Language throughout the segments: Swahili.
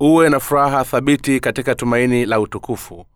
uwe na furaha thabiti katika tumaini la utukufu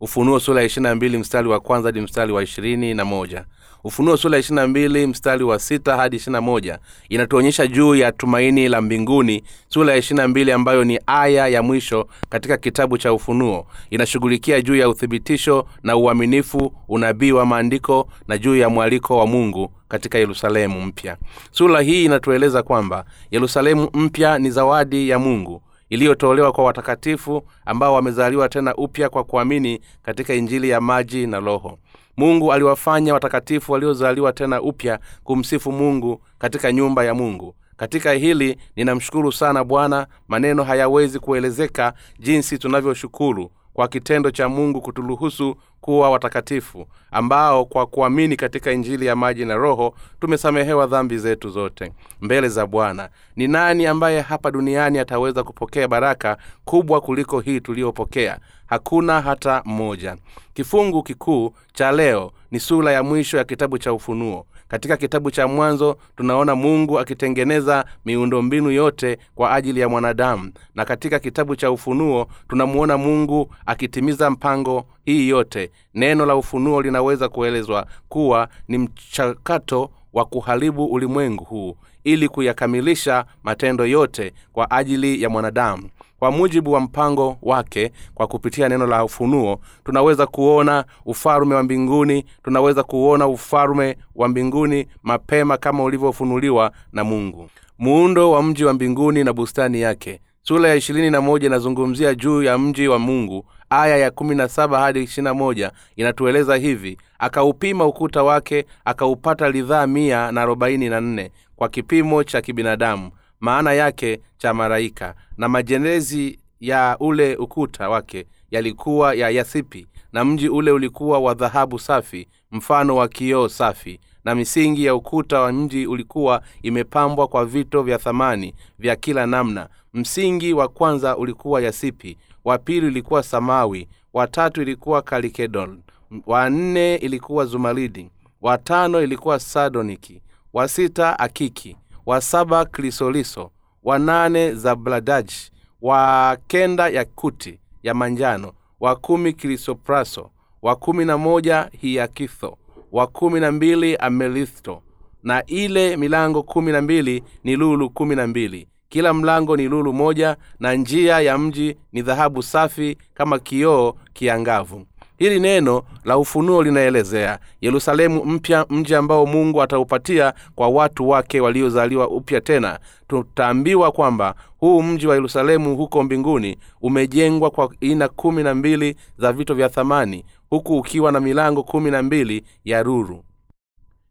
ufunuo sura ya ishirina mbili mstari wa kwanza hadi mstari wa ishirini na moja. Ufunuo sura ya ishirina mbili mstari wa sita hadi ishirina moja inatuonyesha juu ya tumaini la mbinguni. Sura ya ishirina mbili ambayo ni aya ya mwisho katika kitabu cha ufunuo inashughulikia juu ya uthibitisho na uaminifu unabii wa maandiko na juu ya mwaliko wa mungu katika yerusalemu mpya. Sura hii inatueleza kwamba yerusalemu mpya ni zawadi ya mungu iliyotolewa kwa watakatifu ambao wamezaliwa tena upya kwa kuamini katika injili ya maji na roho. Mungu aliwafanya watakatifu waliozaliwa tena upya kumsifu mungu katika nyumba ya mungu. Katika hili ninamshukuru sana bwana maneno hayawezi kuelezeka jinsi tunavyoshukuru kwa kitendo cha mungu kuturuhusu kuwa watakatifu ambao kwa kuamini katika injili ya maji na roho tumesamehewa dhambi zetu zote. Mbele za bwana ni nani ambaye hapa duniani ataweza kupokea baraka kubwa kuliko hii tuliyopokea hakuna hata mmoja. Kifungu kikuu cha leo ni sura ya mwisho ya kitabu cha ufunuo katika kitabu cha mwanzo tunaona mungu akitengeneza miundombinu yote kwa ajili ya mwanadamu. Na katika kitabu cha ufunuo tunamuona mungu akitimiza mpango hii yote. Neno la ufunuo linaweza kuelezwa kuwa ni mchakato wa kuharibu ulimwengu huu ili kuyakamilisha matendo yote kwa ajili ya mwanadamu kwa mujibu wa mpango wake kwa kupitia neno la ufunuo tunaweza kuona ufalume wa mbinguni tunaweza kuona ufalume wa mbinguni mapema kama ulivyofunuliwa na mungu. Muundo wa mji wa mbinguni na bustani yake. Sura ya ishirini na moja inazungumzia juu ya mji wa mungu. Aya ya kumi na saba hadi ishirina moja inatueleza hivi akaupima ukuta wake akaupata lidhaa mia na arobaini na nne kwa kipimo cha kibinadamu maana yake cha maraika na majenezi ya ule ukuta wake yalikuwa ya yathipi na mji ule ulikuwa wa dhahabu safi mfano wa kioo safi. Na misingi ya ukuta wa mji ulikuwa imepambwa kwa vito vya thamani vya kila namna. Msingi wa kwanza ulikuwa yasipi wa pili ulikuwa samawi wa tatu ilikuwa kalikedon wa nne ilikuwa zumaridi wa tano ilikuwa sadoniki wa sita akiki wa saba krisoliso wa nane zabladaji wa kenda yakuti ya manjano wa kumi krisopraso wa kumi na moja hiyakitho wa kumi na mbili Amelitho. na ile milango kumi na mbili ni lulu kumi na mbili kila mlango ni lulu moja na njia ya mji ni dhahabu safi kama kioo kiangavu hili neno la ufunuo linaelezea yerusalemu mpya mji ambao mungu ataupatia kwa watu wake waliozaliwa upya tena. Tutaambiwa kwamba huu mji wa yerusalemu huko mbinguni umejengwa kwa aina kumi na mbili za vito vya thamani huku ukiwa na milango kumi na mbili ya ruru.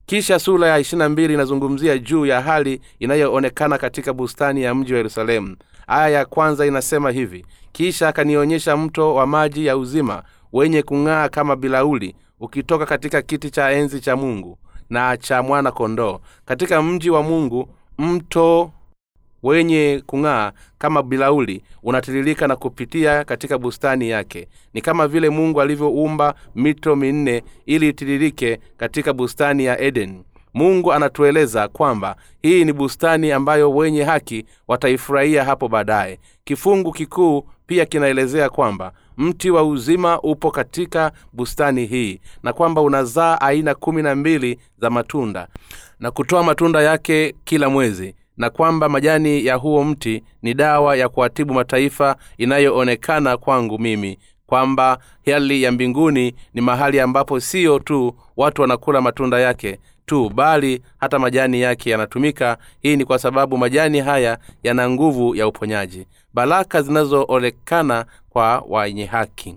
Kisha sura ya ishirina mbili inazungumzia juu ya hali inayoonekana katika bustani ya mji wa yerusalemu. Aya ya kwanza inasema hivi kisha akanionyesha mto wa maji ya uzima wenye kung'aa kama bilauli ukitoka katika kiti cha enzi cha mungu na cha mwana kondoo katika mji wa mungu mto wenye kung'aa kama bilauli unatiririka na kupitia katika bustani yake. Ni kama vile mungu alivyoumba mito minne ili itiririke katika bustani ya eden. Mungu anatueleza kwamba hii ni bustani ambayo wenye haki wataifurahia hapo baadaye. Kifungu kikuu pia kinaelezea kwamba mti wa uzima upo katika bustani hii na kwamba unazaa aina kumi na mbili za matunda na kutoa matunda yake kila mwezi na kwamba majani ya huo mti ni dawa ya kuatibu mataifa inayoonekana kwangu mimi kwamba hali ya mbinguni ni mahali ambapo siyo tu watu wanakula matunda yake tu bali hata majani yake yanatumika. Hii ni kwa sababu majani haya yana nguvu ya uponyaji. Baraka zinazoonekana kwa wenye haki.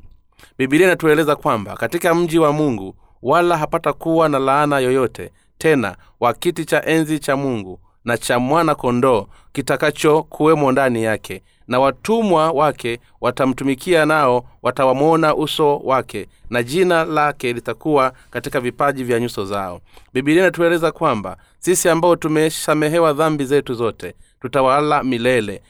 Bibilia inatueleza kwamba katika mji wa mungu wala hapata kuwa na laana yoyote tena wa kiti cha enzi cha mungu na cha mwana kondoo kitakachokuwemo ndani yake na watumwa wake watamtumikia nao watawamwona uso wake na jina lake litakuwa katika vipaji vya nyuso zao. Bibilia inatueleza kwamba sisi ambao tumesamehewa dhambi zetu zote tutawala milele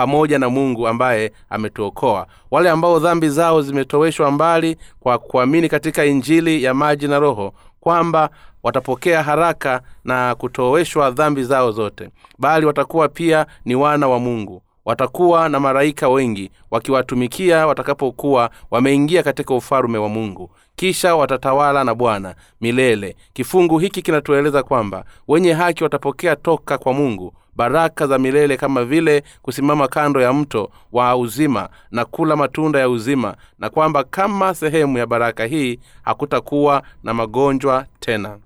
pamoja na mungu ambaye ametuokoa. Wale ambao dhambi zao zimetoweshwa mbali kwa kuamini katika injili ya maji na roho kwamba watapokea haraka na kutoweshwa dhambi zao zote bali watakuwa pia ni wana wa mungu watakuwa na maraika wengi wakiwatumikia watakapokuwa wameingia katika ufalume wa mungu. Kisha watatawala na bwana milele. Kifungu hiki kinatueleza kwamba wenye haki watapokea toka kwa mungu baraka za milele kama vile kusimama kando ya mto wa uzima na kula matunda ya uzima na kwamba kama sehemu ya baraka hii hakutakuwa na magonjwa tena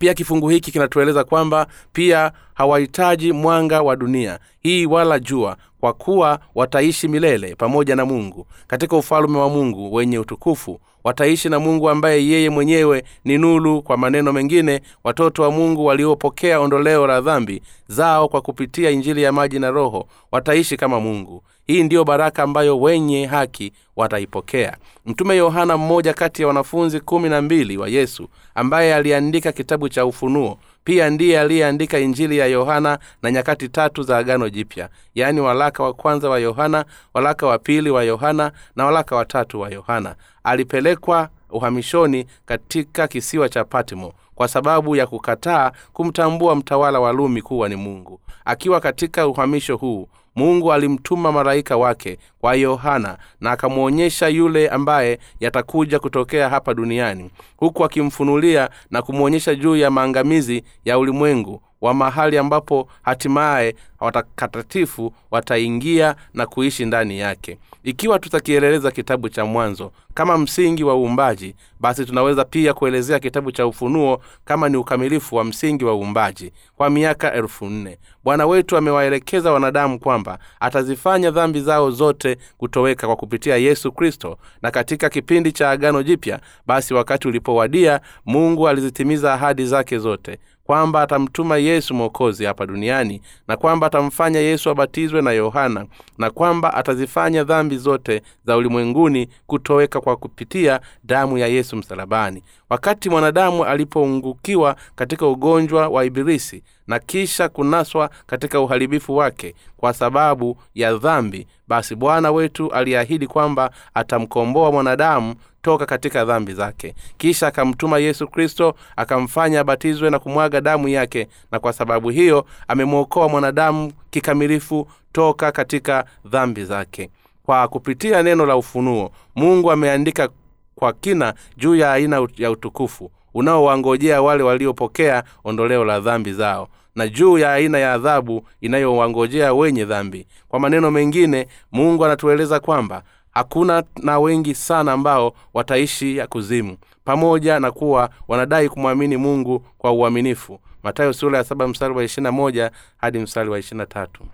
pia kifungu hiki kinatueleza kwamba pia hawahitaji mwanga wa dunia. Hii wala jua kwa kuwa wataishi milele pamoja na mungu. Katika ufalume wa mungu wenye utukufu wataishi na mungu ambaye yeye mwenyewe ni nulu kwa maneno mengine watoto wa mungu waliopokea ondoleo la dhambi zao kwa kupitia injili ya maji na roho wataishi kama mungu. Hii ndiyo baraka ambayo wenye haki wataipokea. Mtume yohana mmoja kati ya wanafunzi kumi na mbili wa yesu ambaye aliandika kitabu cha ufunuo pia ndiye aliyeandika injili ya yohana na nyakati tatu za agano jipya yaani walaka wa kwanza wa yohana walaka wa pili wa yohana na walaka wa tatu wa yohana. Alipelekwa uhamishoni katika kisiwa cha patmo kwa sababu ya kukataa kumtambua mtawala wa lumi kuwa ni mungu. Akiwa katika uhamisho huu mungu alimtuma malaika wake kwa yohana na akamwonyesha yule ambaye yatakuja kutokea hapa duniani huku akimfunulia na kumwonyesha juu ya maangamizi ya ulimwengu wa mahali ambapo hatimaye watakatifu wataingia na kuishi ndani yake. Ikiwa tutakieleleza kitabu cha mwanzo kama msingi wa uumbaji basi tunaweza pia kuelezea kitabu cha ufunuo kama ni ukamilifu wa msingi wa uumbaji kwa miaka elfu nne. Bwana wetu amewaelekeza wanadamu kwamba atazifanya dhambi zao zote kutoweka kwa kupitia yesu kristo. Na katika kipindi cha agano jipya basi wakati ulipowadia mungu alizitimiza ahadi zake zote kwamba atamtuma yesu mwokozi hapa duniani na kwamba atamfanya yesu abatizwe na yohana na kwamba atazifanya dhambi zote za ulimwenguni kutoweka kwa kupitia damu ya yesu msalabani. Wakati mwanadamu alipoungukiwa katika ugonjwa wa ibilisi na kisha kunaswa katika uharibifu wake kwa sababu ya dhambi basi bwana wetu aliahidi kwamba atamkomboa mwanadamu toka katika dhambi zake. Kisha akamtuma yesu kristo akamfanya abatizwe na kumwaga damu yake na kwa sababu hiyo amemwokoa mwanadamu kikamilifu toka katika dhambi zake. Kwa kupitia neno la ufunuo mungu ameandika kwa kina juu ya aina ya utukufu unaowangojea wale waliopokea ondoleo la dhambi zao na juu ya aina ya adhabu inayowangojea wenye dhambi. Kwa maneno mengine mungu anatueleza kwamba hakuna na wengi sana ambao wataishi ya kuzimu. Pamoja na kuwa wanadai kumwamini mungu kwa uaminifu. Matayo sura ya saba mstari wa ishirina moja hadi mstari wa ishirina tatu.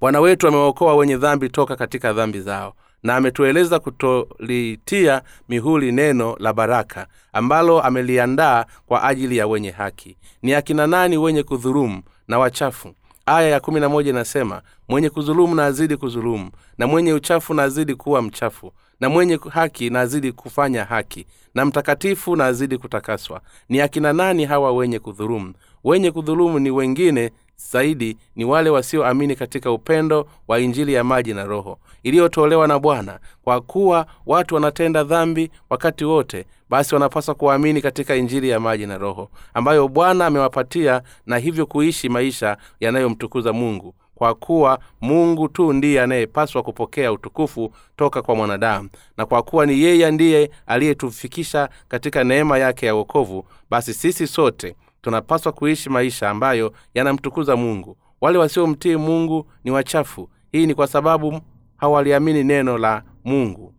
Bwana wetu amewaokoa wenye dhambi toka katika dhambi zao na ametueleza kutolitia mihuli neno la baraka ambalo ameliandaa kwa ajili ya wenye haki. Ni akina nani wenye kudhurumu na wachafu aya ya kumi na moja inasema mwenye kudhulumu na azidi kudhulumu na mwenye uchafu na azidi kuwa mchafu na mwenye haki na azidi kufanya haki na mtakatifu na azidi kutakaswa. Ni akina nani hawa wenye kudhulumu? Wenye kudhulumu ni wengine zaidi ni wale wasioamini katika upendo wa injili ya maji na roho iliyotolewa na bwana. Kwa kuwa watu wanatenda dhambi wakati wote basi wanapaswa kuamini katika injili ya maji na roho ambayo bwana amewapatia na hivyo kuishi maisha yanayomtukuza mungu. Kwa kuwa mungu tu ndiye anayepaswa kupokea utukufu toka kwa mwanadamu na kwa kuwa ni yeye ndiye aliyetufikisha katika neema yake ya wokovu basi sisi sote tunapaswa kuishi maisha ambayo yanamtukuza mungu. Wale wasiomtii mungu ni wachafu. Hii ni kwa sababu hawaliamini neno la mungu.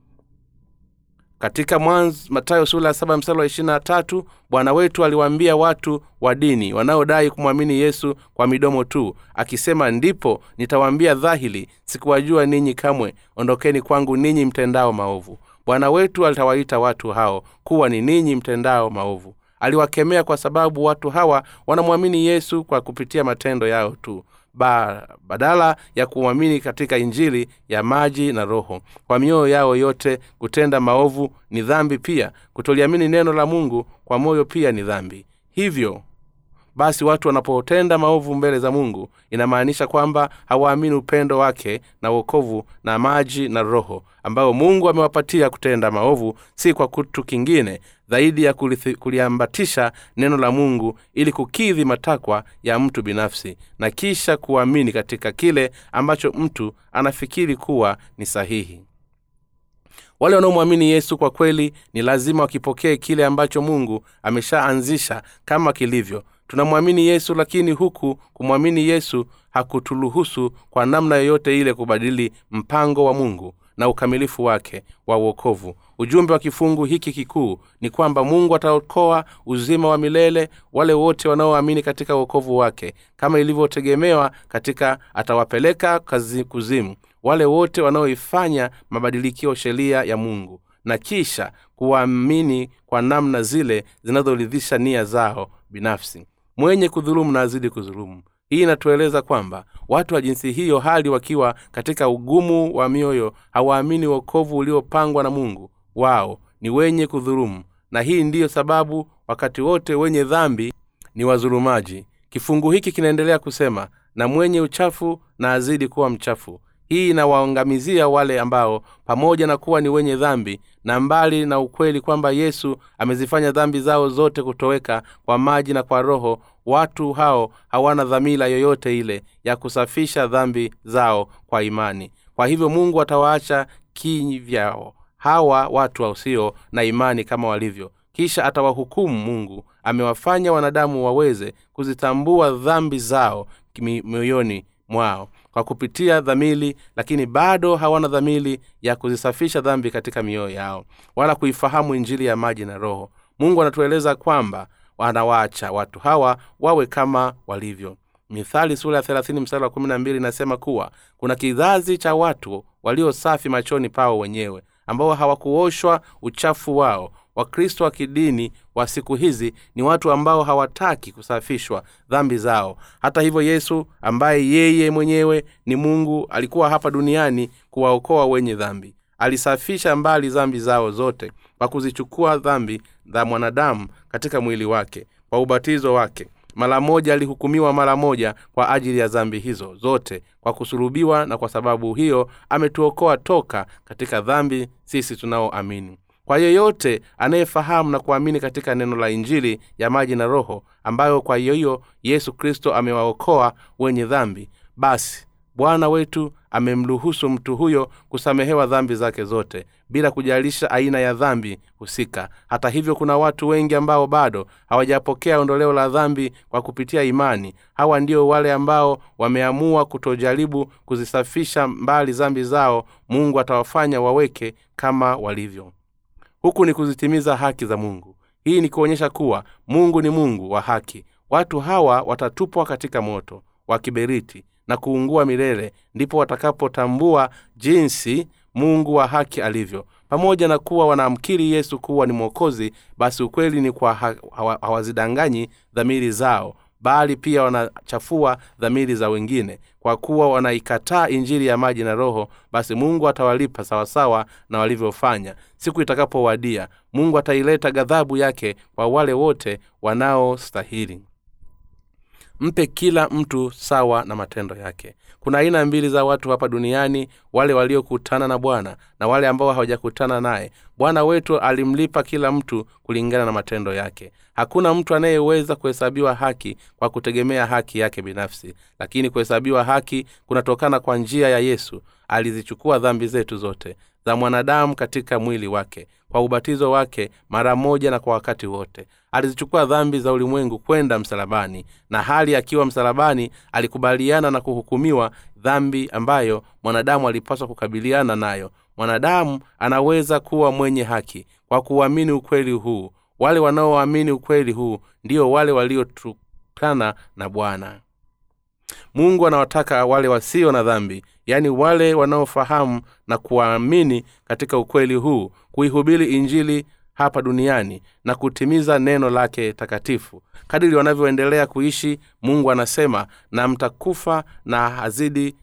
Katika mwanzo matayo sula saba msalo wa ishirina tatu bwana wetu aliwaambia watu wa dini wanaodai kumwamini yesu kwa midomo tu akisema ndipo nitawaambia dhahili sikuwajua ninyi kamwe. Ondokeni kwangu ninyi mtendao maovu. Bwana wetu alitawaita watu hao kuwa ni ninyi mtendao maovu aliwakemea kwa sababu watu hawa wanamwamini yesu kwa kupitia matendo yao tu ba, badala ya kumwamini katika injili ya maji na roho. Kwa mioyo yao yote kutenda maovu ni dhambi pia kutoliamini neno la mungu kwa moyo pia ni dhambi. Hivyo basi watu wanapotenda maovu mbele za mungu inamaanisha kwamba hawaamini upendo wake na uokovu na maji na roho ambayo mungu amewapatia kutenda maovu si kwa kitu kingine zaidi ya kuliambatisha neno la mungu ili kukidhi matakwa ya mtu binafsi na kisha kuamini katika kile ambacho mtu anafikiri kuwa ni sahihi. Wale wanaomwamini yesu kwa kweli ni lazima wakipokee kile ambacho mungu ameshaanzisha kama kilivyo tunamwamini yesu lakini huku kumwamini yesu hakuturuhusu kwa namna yoyote ile kubadili mpango wa mungu na ukamilifu wake wa uokovu ujumbe wa kifungu hiki kikuu ni kwamba mungu ataokoa uzima wa milele wale wote wanaoamini katika uokovu wake. Kama ilivyotegemewa katika atawapeleka kazi kuzimu. Wale wote wanaoifanya mabadilikio sheria ya mungu. Na kisha kuwaamini kwa namna zile zinazoridhisha nia zao binafsi mwenye kudhulumu na azidi kudhulumu hii inatueleza kwamba watu wa jinsi hiyo hali wakiwa katika ugumu wa mioyo hawaamini wokovu uliopangwa na mungu. Wao ni wenye kudhulumu. Na hii ndiyo sababu wakati wote wenye dhambi ni wazulumaji. Kifungu hiki kinaendelea kusema na mwenye uchafu na azidi kuwa mchafu. Hii inawaangamizia wale ambao pamoja na kuwa ni wenye dhambi na mbali na ukweli kwamba yesu amezifanya dhambi zao zote kutoweka kwa maji na kwa roho watu hao hawana dhamira yoyote ile ya kusafisha dhambi zao kwa imani. Kwa hivyo mungu atawaacha kivyao hawa watu wasio na imani kama walivyo. Kisha atawahukumu mungu amewafanya wanadamu waweze kuzitambua dhambi zao mioyoni mwao kwa kupitia dhamili lakini bado hawana dhamili ya kuzisafisha dhambi katika mioyo yao wala kuifahamu injili ya maji na roho. Mungu anatueleza kwamba wanawaacha watu hawa wawe kama walivyo. Mithali sura ya 30 mstari wa 12 inasema kuwa kuna kizazi cha watu walio safi machoni pao wenyewe ambao hawakuoshwa uchafu wao wakristo wa kidini wa siku hizi ni watu ambao hawataki kusafishwa dhambi zao. Hata hivyo yesu ambaye yeye mwenyewe ni mungu alikuwa hapa duniani kuwaokoa wenye dhambi. Alisafisha mbali dhambi zao zote kwa kuzichukua dhambi za mwanadamu katika mwili wake kwa ubatizo wake. Mara moja alihukumiwa mara moja kwa ajili ya dhambi hizo zote kwa kusulubiwa na kwa sababu hiyo ametuokoa toka katika dhambi sisi tunaoamini kwa yeyote anayefahamu na kuamini katika neno la injili ya maji na roho ambayo kwa hiyo yesu kristo amewaokoa wenye dhambi basi bwana wetu amemruhusu mtu huyo kusamehewa dhambi zake zote bila kujalisha aina ya dhambi husika. Hata hivyo kuna watu wengi ambao bado hawajapokea ondoleo la dhambi kwa kupitia imani. Hawa ndio wale ambao wameamua kutojaribu kuzisafisha mbali dhambi zao mungu atawafanya waweke kama walivyo huku ni kuzitimiza haki za mungu. Hii ni kuonyesha kuwa mungu ni mungu wa haki. Watu hawa watatupwa katika moto wa kiberiti na kuungua milele ndipo watakapotambua jinsi mungu wa haki alivyo. Pamoja na kuwa wanamkiri yesu kuwa ni mwokozi basi ukweli ni kwa ha- hawa- hawazidanganyi dhamiri zao bali pia wanachafua dhamiri za wengine. Kwa kuwa wanaikataa injili ya maji na roho basi mungu atawalipa sawasawa na walivyofanya. Siku itakapowadia mungu ataileta ghadhabu yake kwa wale wote wanaostahili mpe kila mtu sawa na matendo yake. Kuna aina mbili za watu hapa duniani wale waliokutana na bwana na wale ambao hawajakutana naye. Bwana wetu alimlipa kila mtu kulingana na matendo yake. Hakuna mtu anayeweza kuhesabiwa haki kwa kutegemea haki yake binafsi. Lakini kuhesabiwa haki kunatokana kwa njia ya yesu. Alizichukua dhambi zetu zote za mwanadamu katika mwili wake kwa ubatizo wake mara moja na kwa wakati wote. Alizichukua dhambi za ulimwengu kwenda msalabani na hali akiwa msalabani alikubaliana na kuhukumiwa dhambi ambayo mwanadamu alipaswa kukabiliana nayo. Mwanadamu anaweza kuwa mwenye haki kwa kuamini ukweli huu. Wale wanaoamini ukweli huu ndio wale waliotukana na bwana. Mungu anawataka wale wasio na dhambi yaani wale wanaofahamu na kuwaamini katika ukweli huu kuihubiri injili hapa duniani na kutimiza neno lake takatifu. Kadiri wanavyoendelea kuishi mungu anasema na mtakufa na hazidi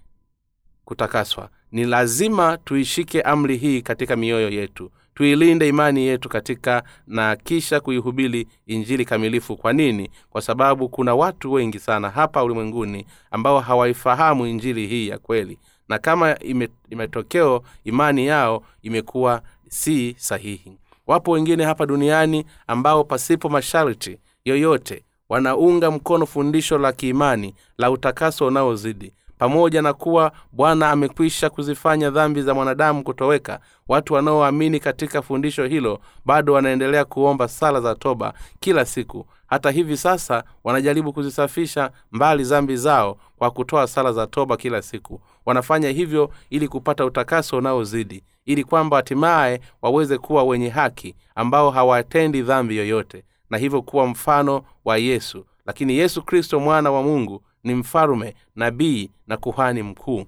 kutakaswa. Ni lazima tuishike amri hii katika mioyo yetu. Tuilinde imani yetu katika na kisha kuihubiri injili kamilifu. Kwa nini? Kwa sababu kuna watu wengi sana hapa ulimwenguni ambao hawaifahamu injili hii ya kweli na kama ime, imetokeo imani yao imekuwa si sahihi. Wapo wengine hapa duniani ambao pasipo masharti yoyote wanaunga mkono fundisho la kiimani la utakaso unaozidi. Pamoja na kuwa bwana amekwisha kuzifanya dhambi za mwanadamu kutoweka watu wanaoamini katika fundisho hilo bado wanaendelea kuomba sala za toba kila siku. Hata hivi sasa wanajaribu kuzisafisha mbali dhambi zao kwa kutoa sala za toba kila siku wanafanya hivyo ili kupata utakaso unaozidi ili kwamba hatimaye waweze kuwa wenye haki ambao hawatendi dhambi yoyote na hivyo kuwa mfano wa yesu. Lakini yesu kristo mwana wa mungu ni mfalume nabii na kuhani mkuu.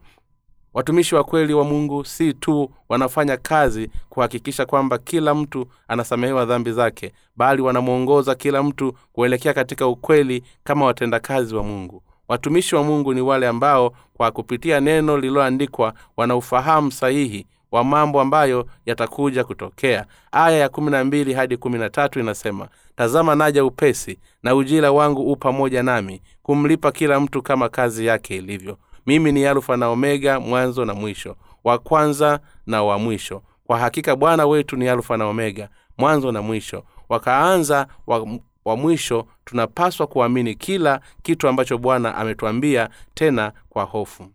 Watumishi wa kweli wa mungu si tu wanafanya kazi kuhakikisha kwamba kila mtu anasamehewa dhambi zake bali wanamwongoza kila mtu kuelekea katika ukweli kama watendakazi wa mungu watumishi wa mungu ni wale ambao kwa kupitia neno lililoandikwa wana ufahamu sahihi wa mambo ambayo yatakuja kutokea. Aya ya kumi na mbili hadi kumi na tatu inasema tazama naja upesi na ujira wangu u pamoja nami kumlipa kila mtu kama kazi yake ilivyo. Mimi ni alfa na omega mwanzo na mwisho wa kwanza na wa mwisho. Kwa hakika bwana wetu ni alfa na omega mwanzo na mwisho. Wakaanza wa, wa mwisho tunapaswa kuamini kila kitu ambacho bwana ametuambia tena kwa hofu.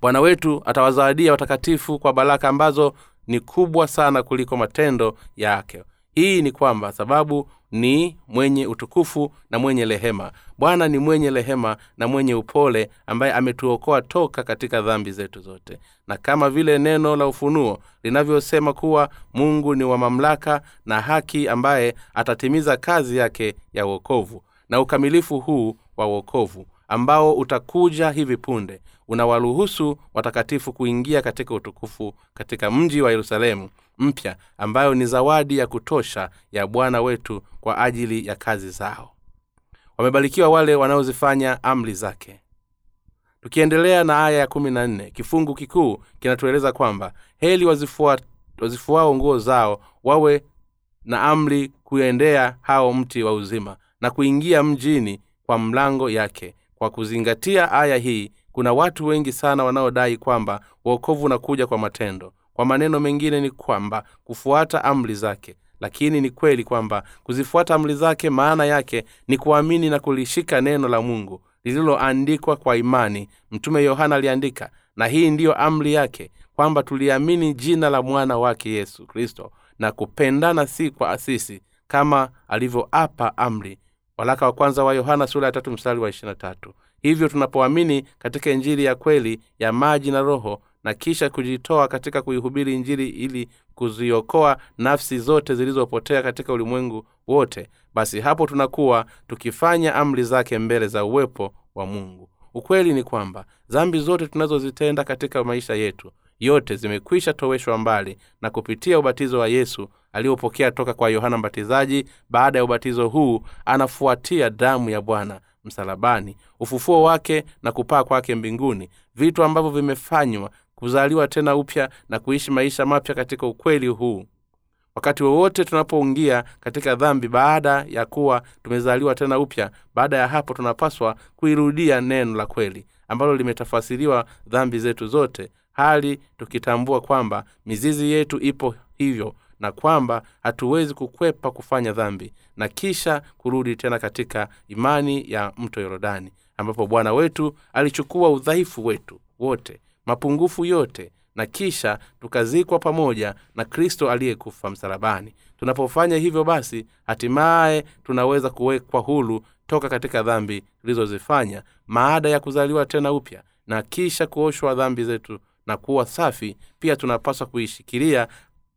Bwana wetu atawazawadia watakatifu kwa baraka ambazo ni kubwa sana kuliko matendo yake. Hii ni kwamba sababu ni mwenye utukufu na mwenye rehema bwana ni mwenye rehema na mwenye upole ambaye ametuokoa toka katika dhambi zetu zote. Na kama vile neno la ufunuo linavyosema kuwa mungu ni wa mamlaka na haki ambaye atatimiza kazi yake ya uokovu na ukamilifu huu wa uokovu ambao utakuja hivi punde unawaruhusu watakatifu kuingia katika utukufu katika mji wa yerusalemu mpya ambayo ni zawadi ya kutosha ya bwana wetu kwa ajili ya kazi zao. Wamebarikiwa wale wanaozifanya amri zake. Tukiendelea na aya ya kumi na nne kifungu kikuu kinatueleza kwamba heli wazifua, wazifuao nguo zao wawe na amri kuendea hao mti wa uzima na kuingia mjini kwa mlango yake. Kwa kuzingatia aya hii kuna watu wengi sana wanaodai kwamba uokovu unakuja kwa matendo kwa maneno mengine ni kwamba kufuata amri zake lakini ni kweli kwamba kuzifuata amri zake maana yake ni kuamini na kulishika neno la mungu lililoandikwa kwa imani. Mtume yohana aliandika na hii ndiyo amri yake kwamba tuliamini jina la mwana wake yesu kristo na kupendana si kwa asisi kama alivyoapa amri. Walaka wa kwanza wa yohana sura ya tatu mstari wa ishirina tatu. Hivyo tunapoamini katika injili ya kweli ya maji na roho na kisha kujitoa katika kuihubiri injili ili kuziokoa nafsi zote zilizopotea katika ulimwengu wote basi hapo tunakuwa tukifanya amri zake mbele za uwepo wa mungu. Ukweli ni kwamba dhambi zote tunazozitenda katika maisha yetu yote zimekwisha toweshwa mbali na kupitia ubatizo wa yesu aliopokea toka kwa yohana mbatizaji. Baada ya ubatizo huu anafuatia damu ya bwana msalabani ufufuo wake na kupaa kwake mbinguni vitu ambavyo vimefanywa kuzaliwa tena upya na kuishi maisha mapya katika ukweli huu. Wakati wowote tunapoingia katika dhambi baada ya kuwa tumezaliwa tena upya baada ya hapo tunapaswa kuirudia neno la kweli ambalo limetafasiriwa dhambi zetu zote hali tukitambua kwamba mizizi yetu ipo hivyo na kwamba hatuwezi kukwepa kufanya dhambi na kisha kurudi tena katika imani ya mto yorodani ambapo bwana wetu alichukua udhaifu wetu wote mapungufu yote na kisha tukazikwa pamoja na kristo aliyekufa msalabani. Tunapofanya hivyo basi hatimaye tunaweza kuwekwa hulu toka katika dhambi tulizozifanya maada ya kuzaliwa tena upya na kisha kuoshwa dhambi zetu na kuwa safi. Pia tunapaswa kuishikilia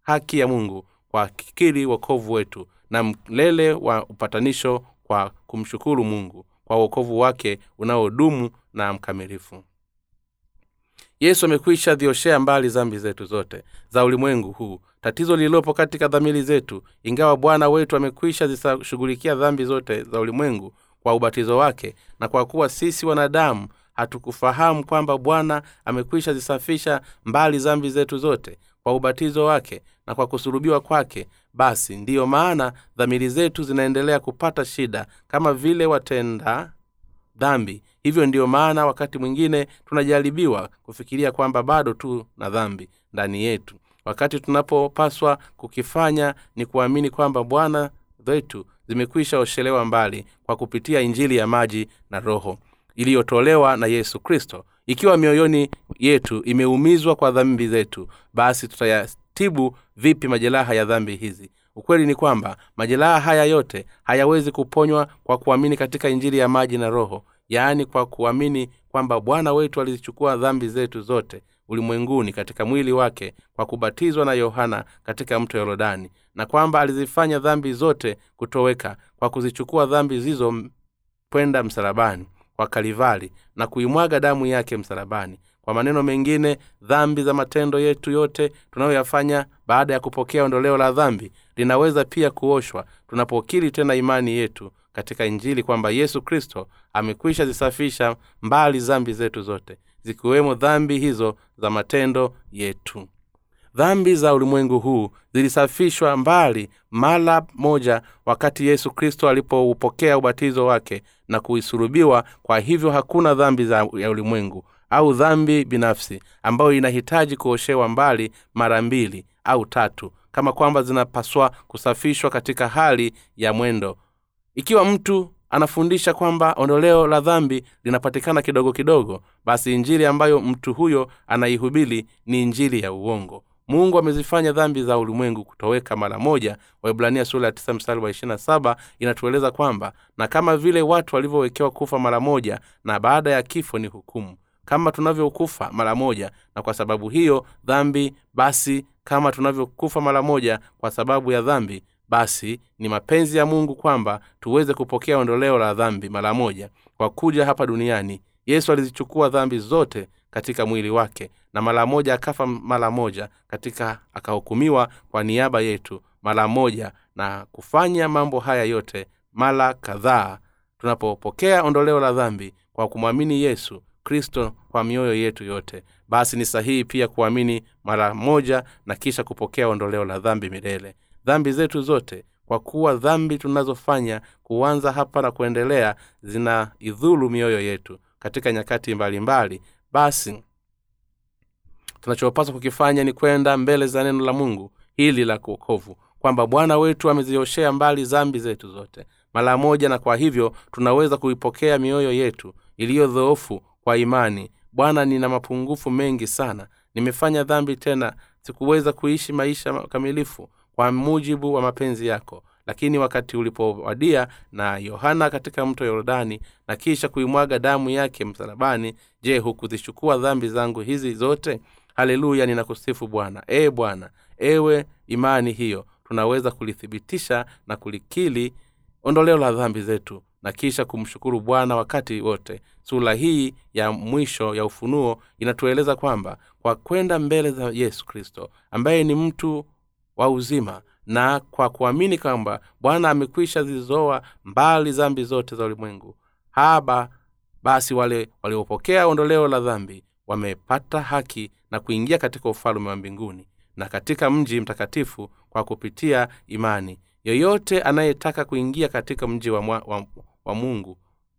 haki ya mungu kwa kikiri wokovu wetu na mlele wa upatanisho kwa kumshukuru mungu kwa uokovu wake unaodumu na mkamilifu yesu amekwisha dhioshea mbali zambi zetu zote za ulimwengu huu tatizo lililopo katika dhamiri zetu ingawa bwana wetu amekwisha zishughulikia dhambi zote za ulimwengu kwa ubatizo wake na kwa kuwa sisi wanadamu hatukufahamu kwamba bwana amekwisha zisafisha mbali zambi zetu zote kwa ubatizo wake na kwa kusulubiwa kwake basi ndiyo maana dhamiri zetu zinaendelea kupata shida kama vile watenda dhambi hivyo ndiyo maana wakati mwingine tunajaribiwa kufikiria kwamba bado tu na dhambi ndani yetu. Wakati tunapopaswa kukifanya ni kuamini kwamba bwana zetu zimekwisha oshelewa mbali kwa kupitia injili ya maji na roho iliyotolewa na yesu kristo. Ikiwa mioyoni yetu imeumizwa kwa dhambi zetu basi tutayatibu vipi majeraha ya dhambi hizi? Ukweli ni kwamba majeraha haya yote hayawezi kuponywa kwa kuamini katika injili ya maji na roho yaani kwa kuamini kwamba bwana wetu alizichukua dhambi zetu zote ulimwenguni katika mwili wake kwa kubatizwa na yohana katika mto yorodani na kwamba alizifanya dhambi zote kutoweka kwa kuzichukua dhambi zizo kwenda msalabani kwa kalivali na kuimwaga damu yake msalabani. Kwa maneno mengine dhambi za matendo yetu yote tunayoyafanya baada ya kupokea ondoleo la dhambi linaweza pia kuoshwa tunapokiri tena imani yetu katika injili kwamba yesu kristo amekwisha zisafisha mbali dhambi zetu zote zikiwemo dhambi hizo za matendo yetu. Dhambi za ulimwengu huu zilisafishwa mbali mara moja wakati yesu kristo alipoupokea ubatizo wake na kuisulubiwa. Kwa hivyo hakuna dhambi za ya ulimwengu au dhambi binafsi ambayo inahitaji kuoshewa mbali mara mbili au tatu kama kwamba zinapaswa kusafishwa katika hali ya mwendo ikiwa mtu anafundisha kwamba ondoleo la dhambi linapatikana kidogo kidogo basi injili ambayo mtu huyo anaihubiri ni injili ya uongo. Mungu amezifanya dhambi za ulimwengu kutoweka mara moja. Waibrania sura ya tisa mstari wa ishirina saba inatueleza kwamba na kama vile watu walivyowekewa kufa mara moja na baada ya kifo ni hukumu. Kama tunavyokufa mara moja na kwa sababu hiyo dhambi basi kama tunavyokufa mara moja kwa sababu ya dhambi basi ni mapenzi ya mungu kwamba tuweze kupokea ondoleo la dhambi mara moja kwa kuja hapa duniani. Yesu alizichukua dhambi zote katika mwili wake na mara moja akafa mara moja katika akahukumiwa kwa niaba yetu mara moja na kufanya mambo haya yote mara kadhaa. Tunapopokea ondoleo la dhambi kwa kumwamini yesu kristo kwa mioyo yetu yote basi ni sahihi pia kuamini mara moja na kisha kupokea ondoleo la dhambi milele dhambi zetu zote kwa kuwa dhambi tunazofanya kuanza hapa na kuendelea zina idhulu mioyo yetu katika nyakati mbalimbali mbali. basi tunachopaswa kukifanya ni kwenda mbele za neno la mungu hili la kuokovu kwamba bwana wetu amezioshea mbali zambi zetu zote. Mara moja na kwa hivyo tunaweza kuipokea mioyo yetu iliyo dhoofu kwa imani. Bwana nina mapungufu mengi sana. Nimefanya dhambi tena. Sikuweza kuishi maisha kamilifu kwa mujibu wa mapenzi yako. Lakini wakati ulipowadia na yohana katika mto yordani na kisha kuimwaga damu yake msalabani je hukuzichukua dhambi zangu hizi zote? Haleluya ninakusifu bwana. Ee bwana ewe imani hiyo tunaweza kulithibitisha na kulikili ondoleo la dhambi zetu na kisha kumshukuru bwana wakati wote. Sura hii ya mwisho ya ufunuo inatueleza kwamba kwa kwenda mbele za yesu kristo ambaye ni mtu wa uzima na kwa kuamini kwamba bwana amekwisha zizoa mbali zambi zote za ulimwengu. Haba basi wale waliopokea ondoleo la dhambi wamepata haki na kuingia katika ufalume wa mbinguni na katika mji mtakatifu kwa kupitia imani. Yoyote anayetaka kuingia katika mji wa, mwa, wa, wa mungu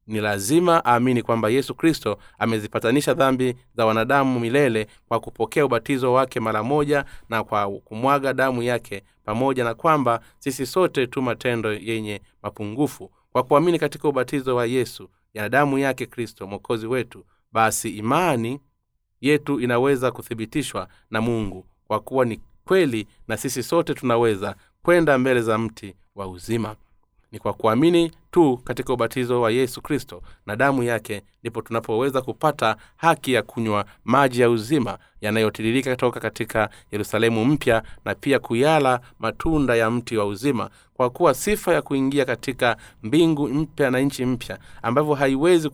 ni lazima aamini kwamba yesu kristo amezipatanisha dhambi za wanadamu milele kwa kupokea ubatizo wake mara moja na kwa kumwaga damu yake pamoja na kwamba sisi sote tu matendo yenye mapungufu. Kwa kuamini katika ubatizo wa yesu ya damu yake kristo mwokozi wetu basi imani yetu inaweza kuthibitishwa na mungu kwa kuwa ni kweli na sisi sote tunaweza kwenda mbele za mti wa uzima ni kwa kuamini tu katika ubatizo wa yesu kristo na damu yake ndipo tunapoweza kupata haki ya kunywa maji ya uzima yanayotiririka toka katika yerusalemu mpya na pia kuyala matunda ya mti wa uzima. Kwa kuwa sifa ya kuingia katika mbingu mpya na nchi mpya ambavyo haiwezi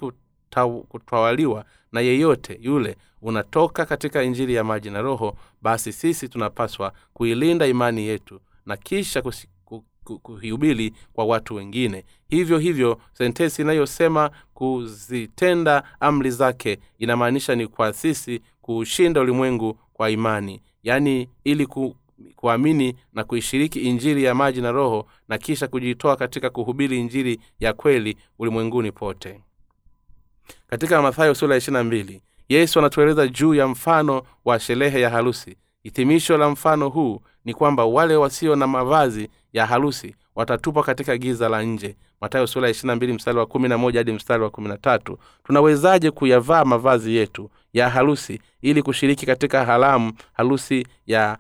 kutawaliwa na yeyote yule unatoka katika injili ya maji na roho basi sisi tunapaswa kuilinda imani yetu na kisha kuhubiri kwa watu wengine. Hivyo hivyo sentensi inayosema kuzitenda amri zake inamaanisha ni kwa sisi kuushinda ulimwengu kwa imani. Yaani ili ku, kuamini na kuishiriki injili ya maji na roho na kisha kujitoa katika kuhubiri injili ya kweli ulimwenguni pote. Katika mathayo sura ya mbili yesu anatueleza juu ya mfano wa sherehe ya harusi. Hitimisho la mfano huu ni kwamba wale wasio na mavazi ya harusi watatupwa katika giza la nje. Matayo sura ya mbili mstari wa kumi na moja hadi mstari wa kumi na tatu. Tunawezaje kuyavaa mavazi yetu ya harusi ili kushiriki katika haramu harusi ya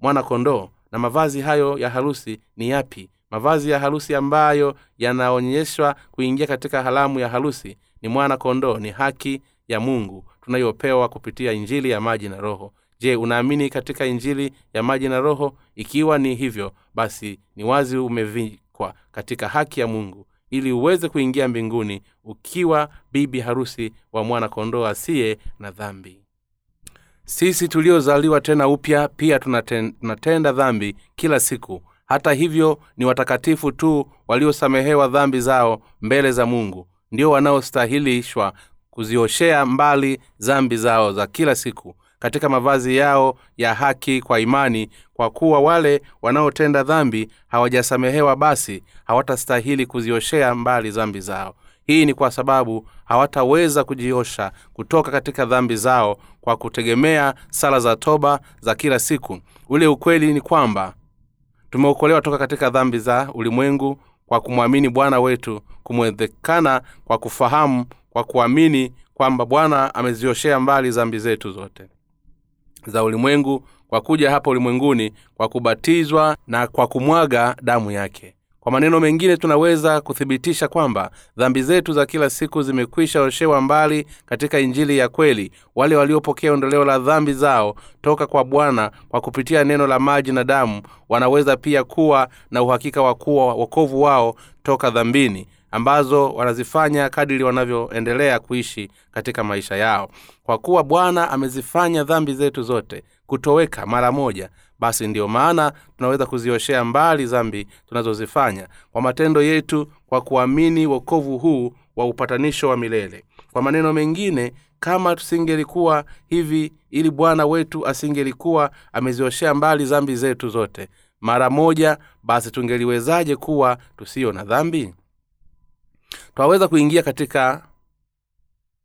mwanakondoo? Na mavazi hayo ya harusi ni yapi? Mavazi ya harusi ambayo yanaonyeshwa kuingia katika haramu ya harusi ni mwana kondoo ni haki ya mungu tunayopewa kupitia injili ya maji na roho. Je unaamini katika injili ya maji na roho? Ikiwa ni hivyo basi ni wazi umevikwa katika haki ya mungu ili uweze kuingia mbinguni ukiwa bibi harusi wa mwana kondoo asiye na dhambi. Sisi tuliozaliwa tena upya pia tunatenda dhambi kila siku. Hata hivyo ni watakatifu tu waliosamehewa dhambi zao mbele za mungu. Ndio wanaostahilishwa kuzioshea mbali dhambi zao za kila siku katika mavazi yao ya haki kwa imani kwa kuwa wale wanaotenda dhambi hawajasamehewa basi hawatastahili kuzioshea mbali dhambi zao. Hii ni kwa sababu hawataweza kujiosha kutoka katika dhambi zao kwa kutegemea sala za toba za kila siku. Ule ukweli ni kwamba tumeokolewa toka katika dhambi za ulimwengu kwa kumwamini bwana wetu kumwezekana kwa kufahamu kwa kuamini kwamba bwana amezioshea mbali dhambi zetu zote za ulimwengu kwa kuja hapa ulimwenguni kwa kubatizwa na kwa kumwaga damu yake. Kwa maneno mengine tunaweza kuthibitisha kwamba dhambi zetu za kila siku zimekwisha oshewa mbali katika injili ya kweli. Wale waliopokea ondoleo la dhambi zao toka kwa bwana kwa kupitia neno la maji na damu wanaweza pia kuwa na uhakika wa kuwa wokovu wao toka dhambini ambazo wanazifanya kadiri wanavyoendelea kuishi katika maisha yao. Kwa kuwa bwana amezifanya dhambi zetu zote kutoweka mara moja basi ndiyo maana tunaweza kuzioshea mbali dhambi tunazozifanya kwa matendo yetu kwa kuamini wokovu huu wa upatanisho wa milele. Kwa maneno mengine kama tusingelikuwa hivi ili bwana wetu asingelikuwa amezioshea mbali dhambi zetu zote mara moja basi tungeliwezaje kuwa tusiyo na dhambi twaweza kuingia katika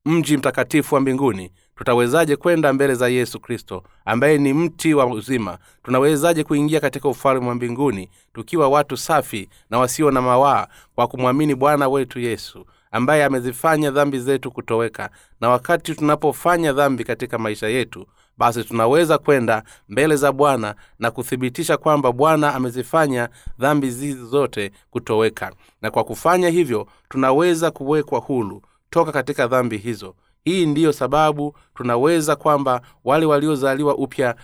mji mtakatifu wa mbinguni. Tutawezaje kwenda mbele za yesu kristo ambaye ni mti wa uzima? Tunawezaje kuingia katika ufalme wa mbinguni tukiwa watu safi na wasio na mawaa kwa kumwamini bwana wetu yesu ambaye amezifanya dhambi zetu kutoweka? Na wakati tunapofanya dhambi katika maisha yetu basi tunaweza kwenda mbele za bwana na kuthibitisha kwamba bwana amezifanya dhambi zizi zote kutoweka. Na kwa kufanya hivyo tunaweza kuwekwa hulu toka katika dhambi hizo. Hii ndiyo sababu tunaweza kwamba wale waliozaliwa upya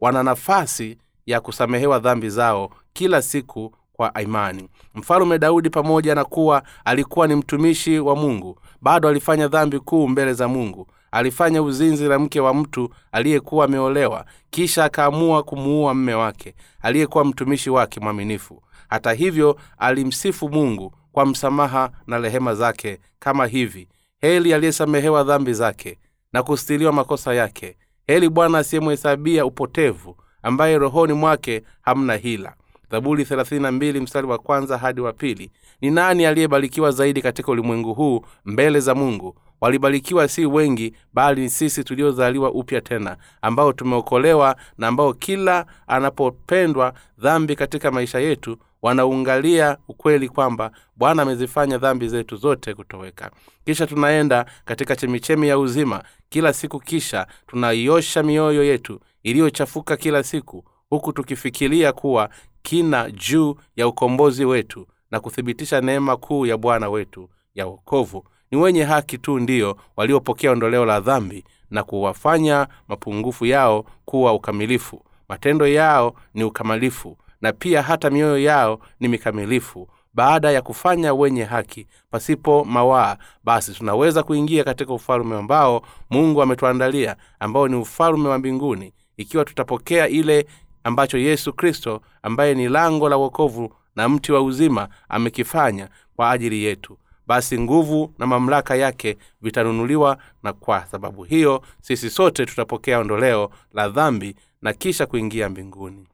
wana nafasi ya kusamehewa dhambi zao kila siku kwa imani. Mfalume daudi pamoja na kuwa alikuwa ni mtumishi wa mungu bado alifanya dhambi kuu mbele za mungu alifanya uzinzi na mke wa mtu aliyekuwa ameolewa kisha akaamua kumuua mme wake aliyekuwa mtumishi wake mwaminifu. Hata hivyo alimsifu mungu kwa msamaha na rehema zake kama hivi. Heli aliyesamehewa dhambi zake na kustiliwa makosa yake. Heli bwana asiyemhesabia upotevu ambaye rohoni mwake hamna hila. Zaburi 32 mstari wa kwanza hadi wa pili. Ni nani aliyebarikiwa zaidi katika ulimwengu huu mbele za mungu walibarikiwa si wengi bali sisi tuliozaliwa upya tena ambao tumeokolewa na ambao kila anapopendwa dhambi katika maisha yetu wanaungalia ukweli kwamba bwana amezifanya dhambi zetu zote kutoweka. Kisha tunaenda katika chemichemi ya uzima. Kila siku kisha tunaiosha mioyo yetu iliyochafuka kila siku huku tukifikiria kuwa kina juu ya ukombozi wetu na kuthibitisha neema kuu ya bwana wetu ya wokovu ni wenye haki tu ndiyo waliopokea ondoleo la dhambi na kuwafanya mapungufu yao kuwa ukamilifu. Matendo yao ni ukamilifu na pia hata mioyo yao ni mikamilifu. Baada ya kufanya wenye haki pasipo mawaa basi tunaweza kuingia katika ufalume ambao mungu ametuandalia ambao ni ufalume wa mbinguni ikiwa tutapokea ile ambacho yesu kristo ambaye ni lango la wokovu na mti wa uzima amekifanya kwa ajili yetu basi nguvu na mamlaka yake vitanunuliwa na kwa sababu hiyo sisi sote tutapokea ondoleo la dhambi na kisha kuingia mbinguni.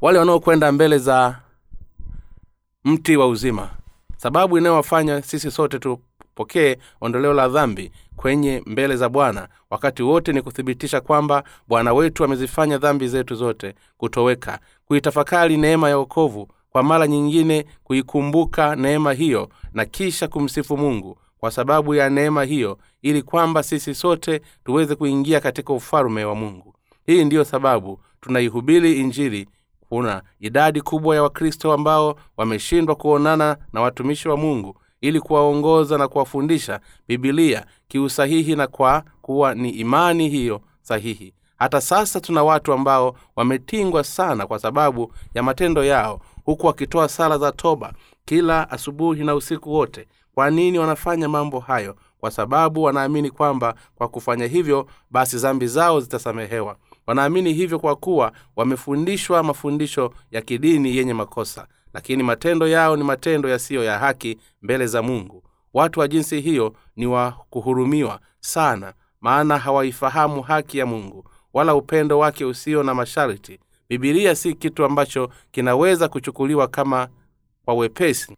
Wale wanaokwenda mbele za mti wa uzima sababu inayowafanya sisi sote tupokee ondoleo la dhambi kwenye mbele za bwana wakati wote ni kuthibitisha kwamba bwana wetu amezifanya dhambi zetu zote kutoweka kuitafakari neema ya okovu kwa mara nyingine kuikumbuka neema hiyo na kisha kumsifu mungu kwa sababu ya neema hiyo ili kwamba sisi sote tuweze kuingia katika ufalume wa mungu. Hii ndiyo sababu tunaihubiri injili. Kuna idadi kubwa ya wakristo ambao wameshindwa kuonana na watumishi wa mungu ili kuwaongoza na kuwafundisha bibilia kiusahihi na kwa kuwa ni imani hiyo sahihi. Hata sasa tuna watu ambao wametingwa sana kwa sababu ya matendo yao huku wakitoa sala za toba kila asubuhi na usiku wote. Kwa nini wanafanya mambo hayo? Kwa sababu wanaamini kwamba kwa kufanya hivyo basi zambi zao zitasamehewa. Wanaamini hivyo kwa kuwa wamefundishwa mafundisho ya kidini yenye makosa. Lakini matendo yao ni matendo yasiyo ya haki mbele za mungu. Watu wa jinsi hiyo ni wa kuhurumiwa sana maana hawaifahamu haki ya mungu wala upendo wake usio na masharti bibilia si kitu ambacho kinaweza kuchukuliwa kama kwa wepesi.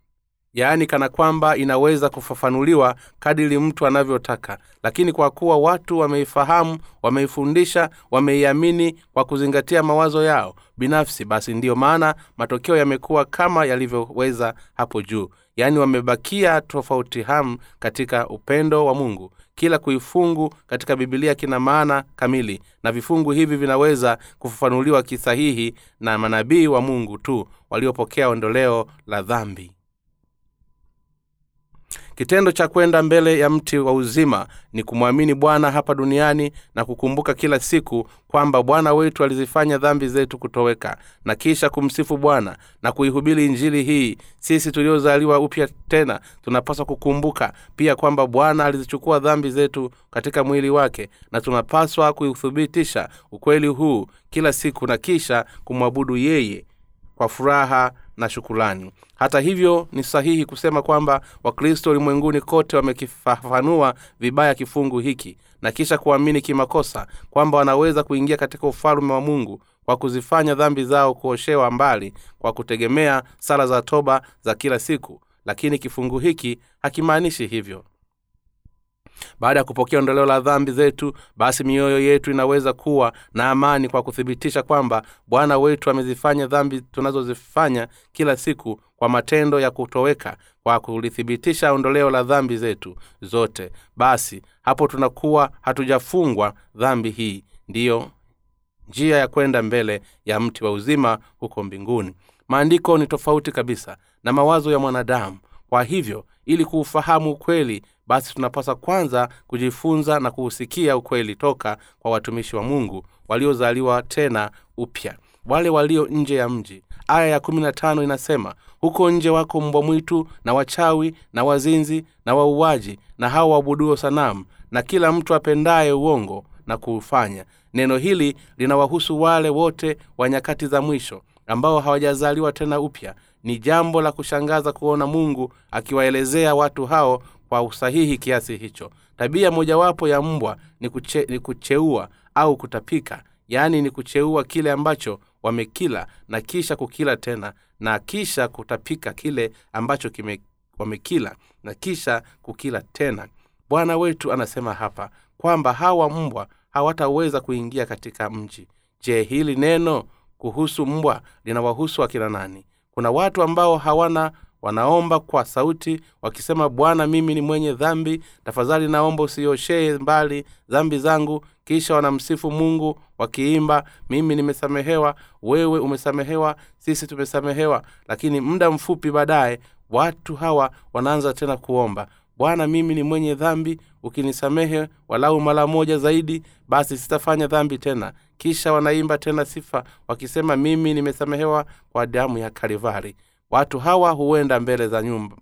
Yaani kana kwamba inaweza kufafanuliwa kadiri mtu anavyotaka. Lakini kwa kuwa watu wameifahamu wameifundisha wameiamini kwa kuzingatia mawazo yao binafsi basi ndiyo maana matokeo yamekuwa kama yalivyoweza hapo juu yaani wamebakia tofauti hamu katika upendo wa mungu. Kila kuifungu katika bibilia kina maana kamili na vifungu hivi vinaweza kufafanuliwa kisahihi na manabii wa mungu tu waliopokea ondoleo la dhambi kitendo cha kwenda mbele ya mti wa uzima ni kumwamini bwana hapa duniani na kukumbuka kila siku kwamba bwana wetu alizifanya dhambi zetu kutoweka na kisha kumsifu bwana na kuihubiri injili hii. Sisi tuliozaliwa upya tena tunapaswa kukumbuka pia kwamba bwana alizichukua dhambi zetu katika mwili wake na tunapaswa kuithibitisha ukweli huu kila siku na kisha kumwabudu yeye kwa furaha na shukulani hata hivyo ni sahihi kusema kwamba wakristo ulimwenguni kote wamekifafanua vibaya kifungu hiki na kisha kuamini kimakosa kwamba wanaweza kuingia katika ufalume wa mungu kwa kuzifanya dhambi zao kuoshewa mbali kwa kutegemea sala za toba za kila siku. Lakini kifungu hiki hakimaanishi hivyo baada ya kupokea ondoleo la dhambi zetu basi mioyo yetu inaweza kuwa na amani kwa kuthibitisha kwamba bwana wetu amezifanya dhambi tunazozifanya kila siku kwa matendo ya kutoweka kwa kulithibitisha ondoleo la dhambi zetu zote. Basi hapo tunakuwa hatujafungwa dhambi hii. Ndiyo njia ya kwenda mbele ya mti wa uzima huko mbinguni. Maandiko ni tofauti kabisa na mawazo ya mwanadamu. Kwa hivyo ili kuufahamu ukweli basi tunapaswa kwanza kujifunza na kuusikia ukweli toka kwa watumishi wa mungu waliozaliwa tena upya. Wale walio nje ya mji. Aya ya kumi na tano inasema huko nje wako mbwa mwitu na wachawi na wazinzi na wauaji na hao waabuduo sanamu na kila mtu apendaye uongo na kuufanya. Neno hili linawahusu wale wote wa nyakati za mwisho ambao hawajazaliwa tena upya. Ni jambo la kushangaza kuona mungu akiwaelezea watu hao kwa usahihi kiasi hicho. Tabia mojawapo ya mbwa ni, kuche, ni kucheua au kutapika. Yaani ni kucheua kile ambacho wamekila na kisha kukila tena na kisha kutapika kile ambacho kime, wamekila na kisha kukila tena. Bwana wetu anasema hapa kwamba hawa mbwa hawataweza kuingia katika mji. Je hili neno kuhusu mbwa linawahusu akina nani? Kuna watu ambao hawana wanaomba kwa sauti wakisema bwana mimi ni mwenye dhambi. Tafadhali naomba usioshee mbali dhambi zangu. Kisha wanamsifu mungu wakiimba mimi nimesamehewa wewe umesamehewa sisi tumesamehewa. Lakini muda mfupi baadaye watu hawa wanaanza tena kuomba bwana mimi ni mwenye dhambi. Ukinisamehe walau mara moja zaidi basi sitafanya dhambi tena. Kisha wanaimba tena sifa wakisema mimi nimesamehewa kwa damu ya kalivari watu hawa huenda mbele za nyumba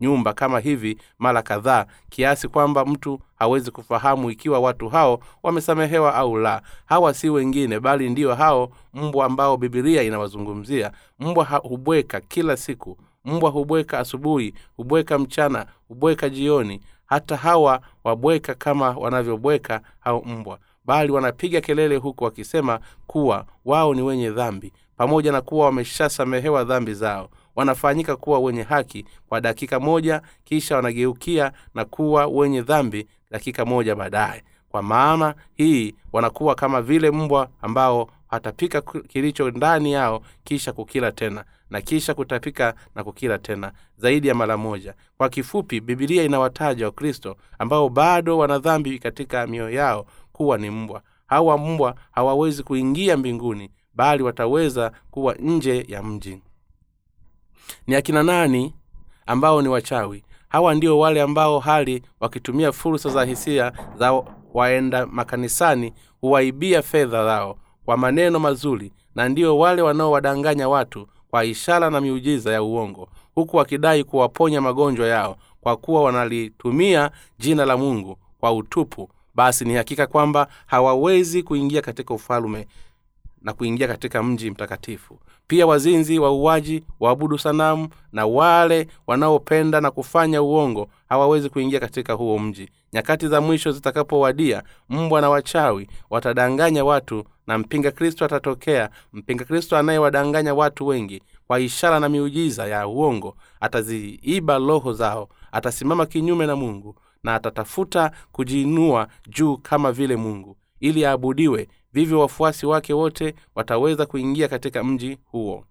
nyumba kama hivi mara kadhaa kiasi kwamba mtu hawezi kufahamu ikiwa watu hao wamesamehewa au la. Hawa si wengine bali ndiyo hao mbwa ambao bibilia inawazungumzia. Mbwa hubweka kila siku. Mbwa hubweka asubuhi hubweka mchana hubweka jioni. Hata hawa wabweka kama wanavyobweka au mbwa. Bali wanapiga kelele huku wakisema kuwa wao ni wenye dhambi pamoja na kuwa wameshasamehewa dhambi zao wanafanyika kuwa wenye haki kwa dakika moja kisha wanageukia na kuwa wenye dhambi dakika moja baadaye. Kwa maana hii wanakuwa kama vile mbwa ambao watapika kilicho ndani yao kisha kukila tena na kisha kutapika na kukila tena zaidi ya mara moja. Kwa kifupi bibilia inawataja wakristo ambao bado wana dhambi katika mioyo yao kuwa ni mbwa. Hawa mbwa hawawezi kuingia mbinguni bali wataweza kuwa nje ya mji ni akina nani ambao ni wachawi? Hawa ndio wale ambao hali wakitumia fursa za hisia za waenda makanisani huwaibia fedha zao kwa maneno mazuri na ndio wale wanaowadanganya watu kwa ishara na miujiza ya uongo huku wakidai kuwaponya magonjwa yao kwa kuwa wanalitumia jina la mungu kwa utupu. Basi ni hakika kwamba hawawezi kuingia katika ufalume na kuingia katika mji mtakatifu pia wazinzi wauaji waabudu sanamu na wale wanaopenda na kufanya uongo hawawezi kuingia katika huo mji. Nyakati za mwisho zitakapowadia mbwa na wachawi watadanganya watu na mpinga kristo atatokea. Mpinga kristo anayewadanganya watu wengi kwa ishara na miujiza ya uongo ataziiba roho zao atasimama kinyume na mungu na atatafuta kujiinua juu kama vile mungu ili aabudiwe vivyo wafuasi wake wote wataweza kuingia katika mji huo.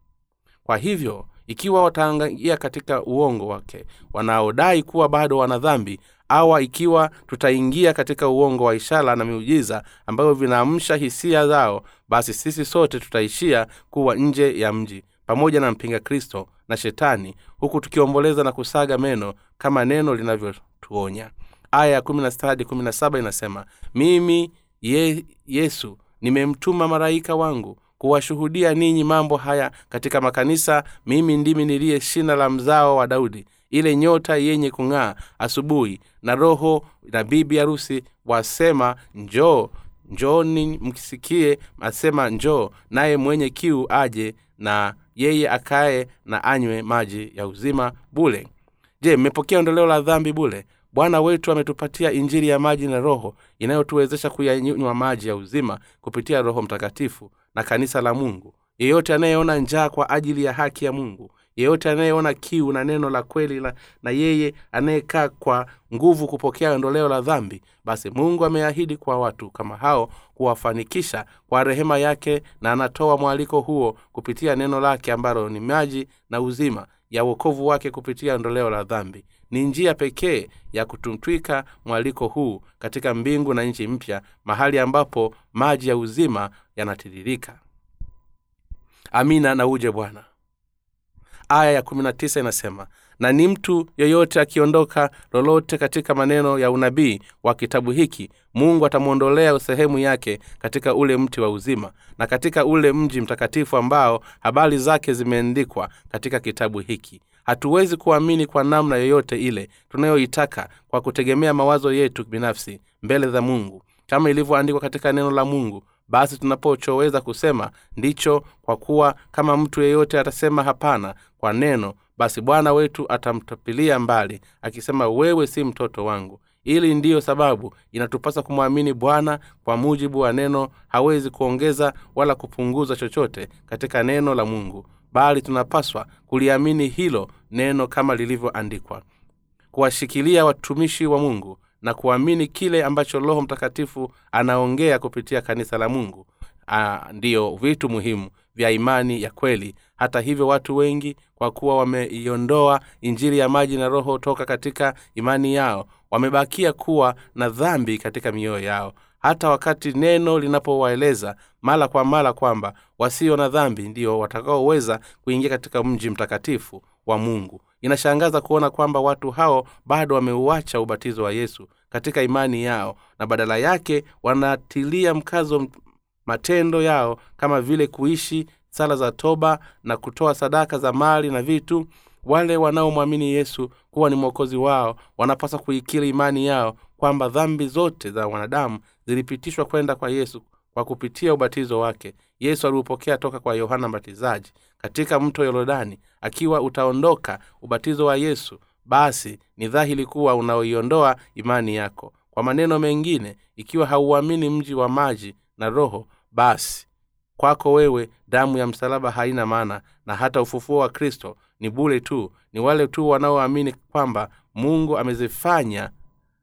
Kwa hivyo ikiwa wataangaia katika uongo wake wanaodai kuwa bado wana dhambi awa ikiwa tutaingia katika uongo wa ishara na miujiza ambavyo vinaamsha hisia zao basi sisi sote tutaishia kuwa nje ya mji pamoja na mpinga kristo na shetani huku tukiomboleza na kusaga meno kama neno linavyotuonya. Aya ya kumi na sita hadi kumi na saba inasema mimi ye, yesu nimemtuma malaika wangu kuwashuhudia ninyi mambo haya katika makanisa. Mimi ndimi niliye shina la mzao wa daudi ile nyota yenye kung'aa asubuhi. Na roho na bibi harusi wasema njoo njooni mkisikie asema njoo naye mwenye kiu aje na yeye akaye na anywe maji ya uzima bule. Je mmepokea ondoleo la dhambi bule bwana wetu ametupatia injili ya maji na roho inayotuwezesha kuyanywa maji ya uzima kupitia roho mtakatifu na kanisa la mungu. Yeyote anayeona njaa kwa ajili ya haki ya mungu yeyote anayeona kiu na neno la kweli la, na yeye anayekaa kwa nguvu kupokea ondoleo la dhambi basi mungu ameahidi kwa watu kama hao kuwafanikisha kwa rehema yake na anatoa mwaliko huo kupitia neno lake ambalo ni maji na uzima ya uokovu wake kupitia ondoleo la dhambi ni njia pekee ya kutumtwika mwaliko huu katika mbingu na nchi mpya mahali ambapo maji ya uzima yanatiririka. Amina na uje bwana. Aya ya kumi na tisa inasema na ni mtu yeyote akiondoka lolote katika maneno ya unabii wa kitabu hiki mungu atamwondolea sehemu yake katika ule mti wa uzima na katika ule mji mtakatifu ambao habari zake zimeandikwa katika kitabu hiki hatuwezi kuamini kwa namna yoyote ile tunayoitaka kwa kutegemea mawazo yetu binafsi mbele za mungu. Kama ilivyoandikwa katika neno la mungu basi tunapochoweza kusema ndicho kwa kuwa kama mtu yeyote atasema hapana kwa neno basi bwana wetu atamtapilia mbali akisema wewe si mtoto wangu. Ili ndiyo sababu inatupasa kumwamini bwana kwa mujibu wa neno. Hawezi kuongeza wala kupunguza chochote katika neno la mungu bali tunapaswa kuliamini hilo neno kama lilivyoandikwa. Kuwashikilia watumishi wa mungu na kuamini kile ambacho roho mtakatifu anaongea kupitia kanisa la mungu ndiyo vitu muhimu vya imani ya kweli. Hata hivyo watu wengi kwa kuwa wameiondoa injili ya maji na roho toka katika imani yao wamebakia kuwa na dhambi katika mioyo yao hata wakati neno linapowaeleza mara kwa mara kwamba wasio na dhambi ndio watakaoweza kuingia katika mji mtakatifu wa mungu. Inashangaza kuona kwamba watu hao bado wameuacha ubatizo wa yesu katika imani yao na badala yake wanatilia mkazo matendo yao kama vile kuishi sala za toba na kutoa sadaka za mali na vitu wale wanaomwamini yesu kuwa ni mwokozi wao wanapaswa kuikiri imani yao kwamba dhambi zote za wanadamu zilipitishwa kwenda kwa yesu kwa kupitia ubatizo wake. Yesu aliupokea toka kwa yohana mbatizaji katika mto yorodani. Akiwa utaondoka ubatizo wa yesu basi ni dhahiri kuwa unaoiondoa imani yako. Kwa maneno mengine ikiwa hauamini mji wa maji na roho basi kwako wewe damu ya msalaba haina maana na hata ufufuo wa kristo ni bule tu ni wale tu wanaoamini kwamba mungu amezifanya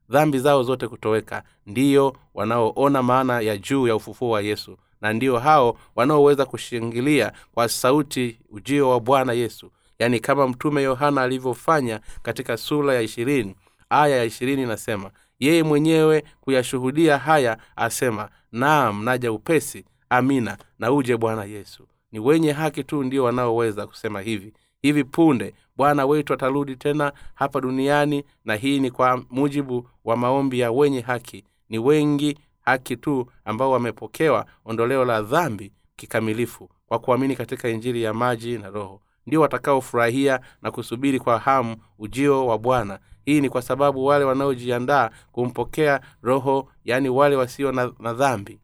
dhambi zao zote kutoweka ndiyo wanaoona maana ya juu ya ufufuo wa yesu na ndio hao wanaoweza kushangilia kwa sauti ujio wa bwana yesu. Yaani kama mtume yohana alivyofanya katika sura ya ishirini aya ya ishirini inasema yeye mwenyewe kuyashuhudia haya asema naam naja upesi amina na uje bwana yesu ni wenye haki tu ndio wanaoweza kusema hivi hivi punde bwana wetu atarudi tena hapa duniani na hii ni kwa mujibu wa maombi ya wenye haki. Ni wengi haki tu ambao wamepokewa ondoleo la dhambi kikamilifu kwa kuamini katika injili ya maji na roho. Ndio watakaofurahia na kusubiri kwa hamu ujio wa bwana. Hii ni kwa sababu wale wanaojiandaa kumpokea roho yaani wale wasio na, na dhambi.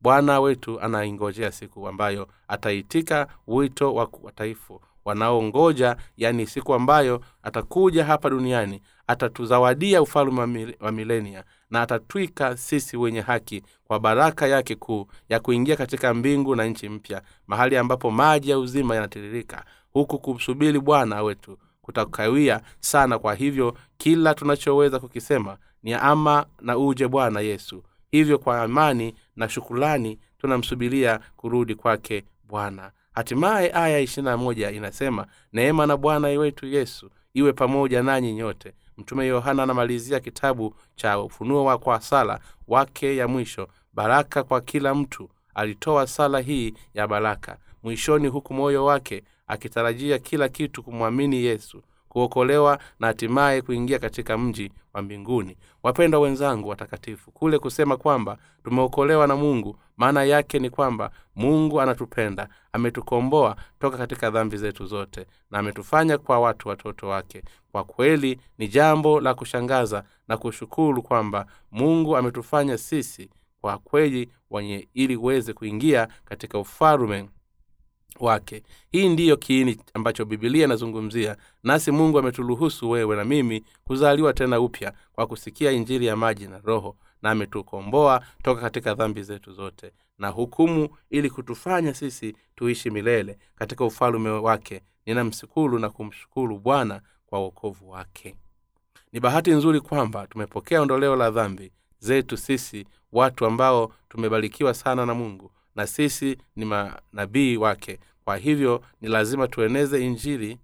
Bwana wetu anaingojea siku ambayo ataitika wito wa wataifu wanaongoja yani siku ambayo atakuja hapa duniani atatuzawadia ufalme wa milenia na atatwika sisi wenye haki kwa baraka yake kuu ya kuingia katika mbingu na nchi mpya mahali ambapo maji ya uzima yanatiririka huku kumsubiri bwana wetu kutakawia sana. Kwa hivyo kila tunachoweza kukisema ni ama na uje bwana yesu. Hivyo kwa amani na shukulani tunamsubiria kurudi kwake bwana hatimaye aya ishirina moja inasema neema na bwana wetu yesu iwe pamoja nanyi nyote. Mtume yohana anamalizia kitabu cha ufunuo wa kwa sala wake ya mwisho. Baraka kwa kila mtu. Alitoa sala hii ya baraka. Mwishoni huku moyo wake akitarajia kila kitu kumwamini yesu kuokolewa na hatimaye kuingia katika mji wa mbinguni. Wapendwa wenzangu watakatifu kule kusema kwamba tumeokolewa na mungu maana yake ni kwamba mungu anatupenda ametukomboa toka katika dhambi zetu zote na ametufanya kwa watu watoto wake. Kwa kweli ni jambo la kushangaza na kushukuru kwamba mungu ametufanya sisi kwa kweli wenye ili uweze kuingia katika ufalume wake. Hii ndiyo kiini ambacho bibilia inazungumzia nasi mungu ameturuhusu wewe na mimi kuzaliwa tena upya kwa kusikia injili ya maji na roho na ametukomboa toka katika dhambi zetu zote na hukumu ili kutufanya sisi tuishi milele katika ufalume wake. Ninamshukuru na kumshukuru bwana kwa uokovu wake. Ni bahati nzuri kwamba tumepokea ondoleo la dhambi zetu sisi watu ambao tumebarikiwa sana na mungu na sisi ni manabii wake. Kwa hivyo ni lazima tueneze injili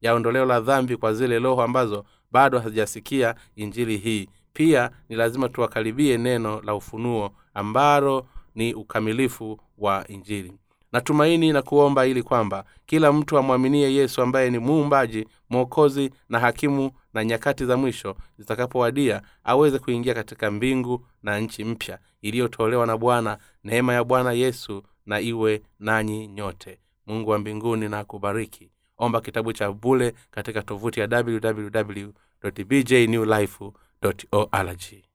ya ondoleo la dhambi kwa zile roho ambazo bado hazijasikia injili hii pia ni lazima tuwakaribie neno la ufunuo ambalo ni ukamilifu wa injili. Natumaini na kuomba ili kwamba kila mtu amwaminie yesu ambaye ni muumbaji mwokozi na hakimu na nyakati za mwisho zitakapowadia aweze kuingia katika mbingu na nchi mpya iliyotolewa na bwana. Neema ya bwana yesu na iwe nanyi nyote. Mungu wa mbinguni na akubariki. Omba kitabu cha bule katika tovuti ya www bjnewlife Dot O allergy.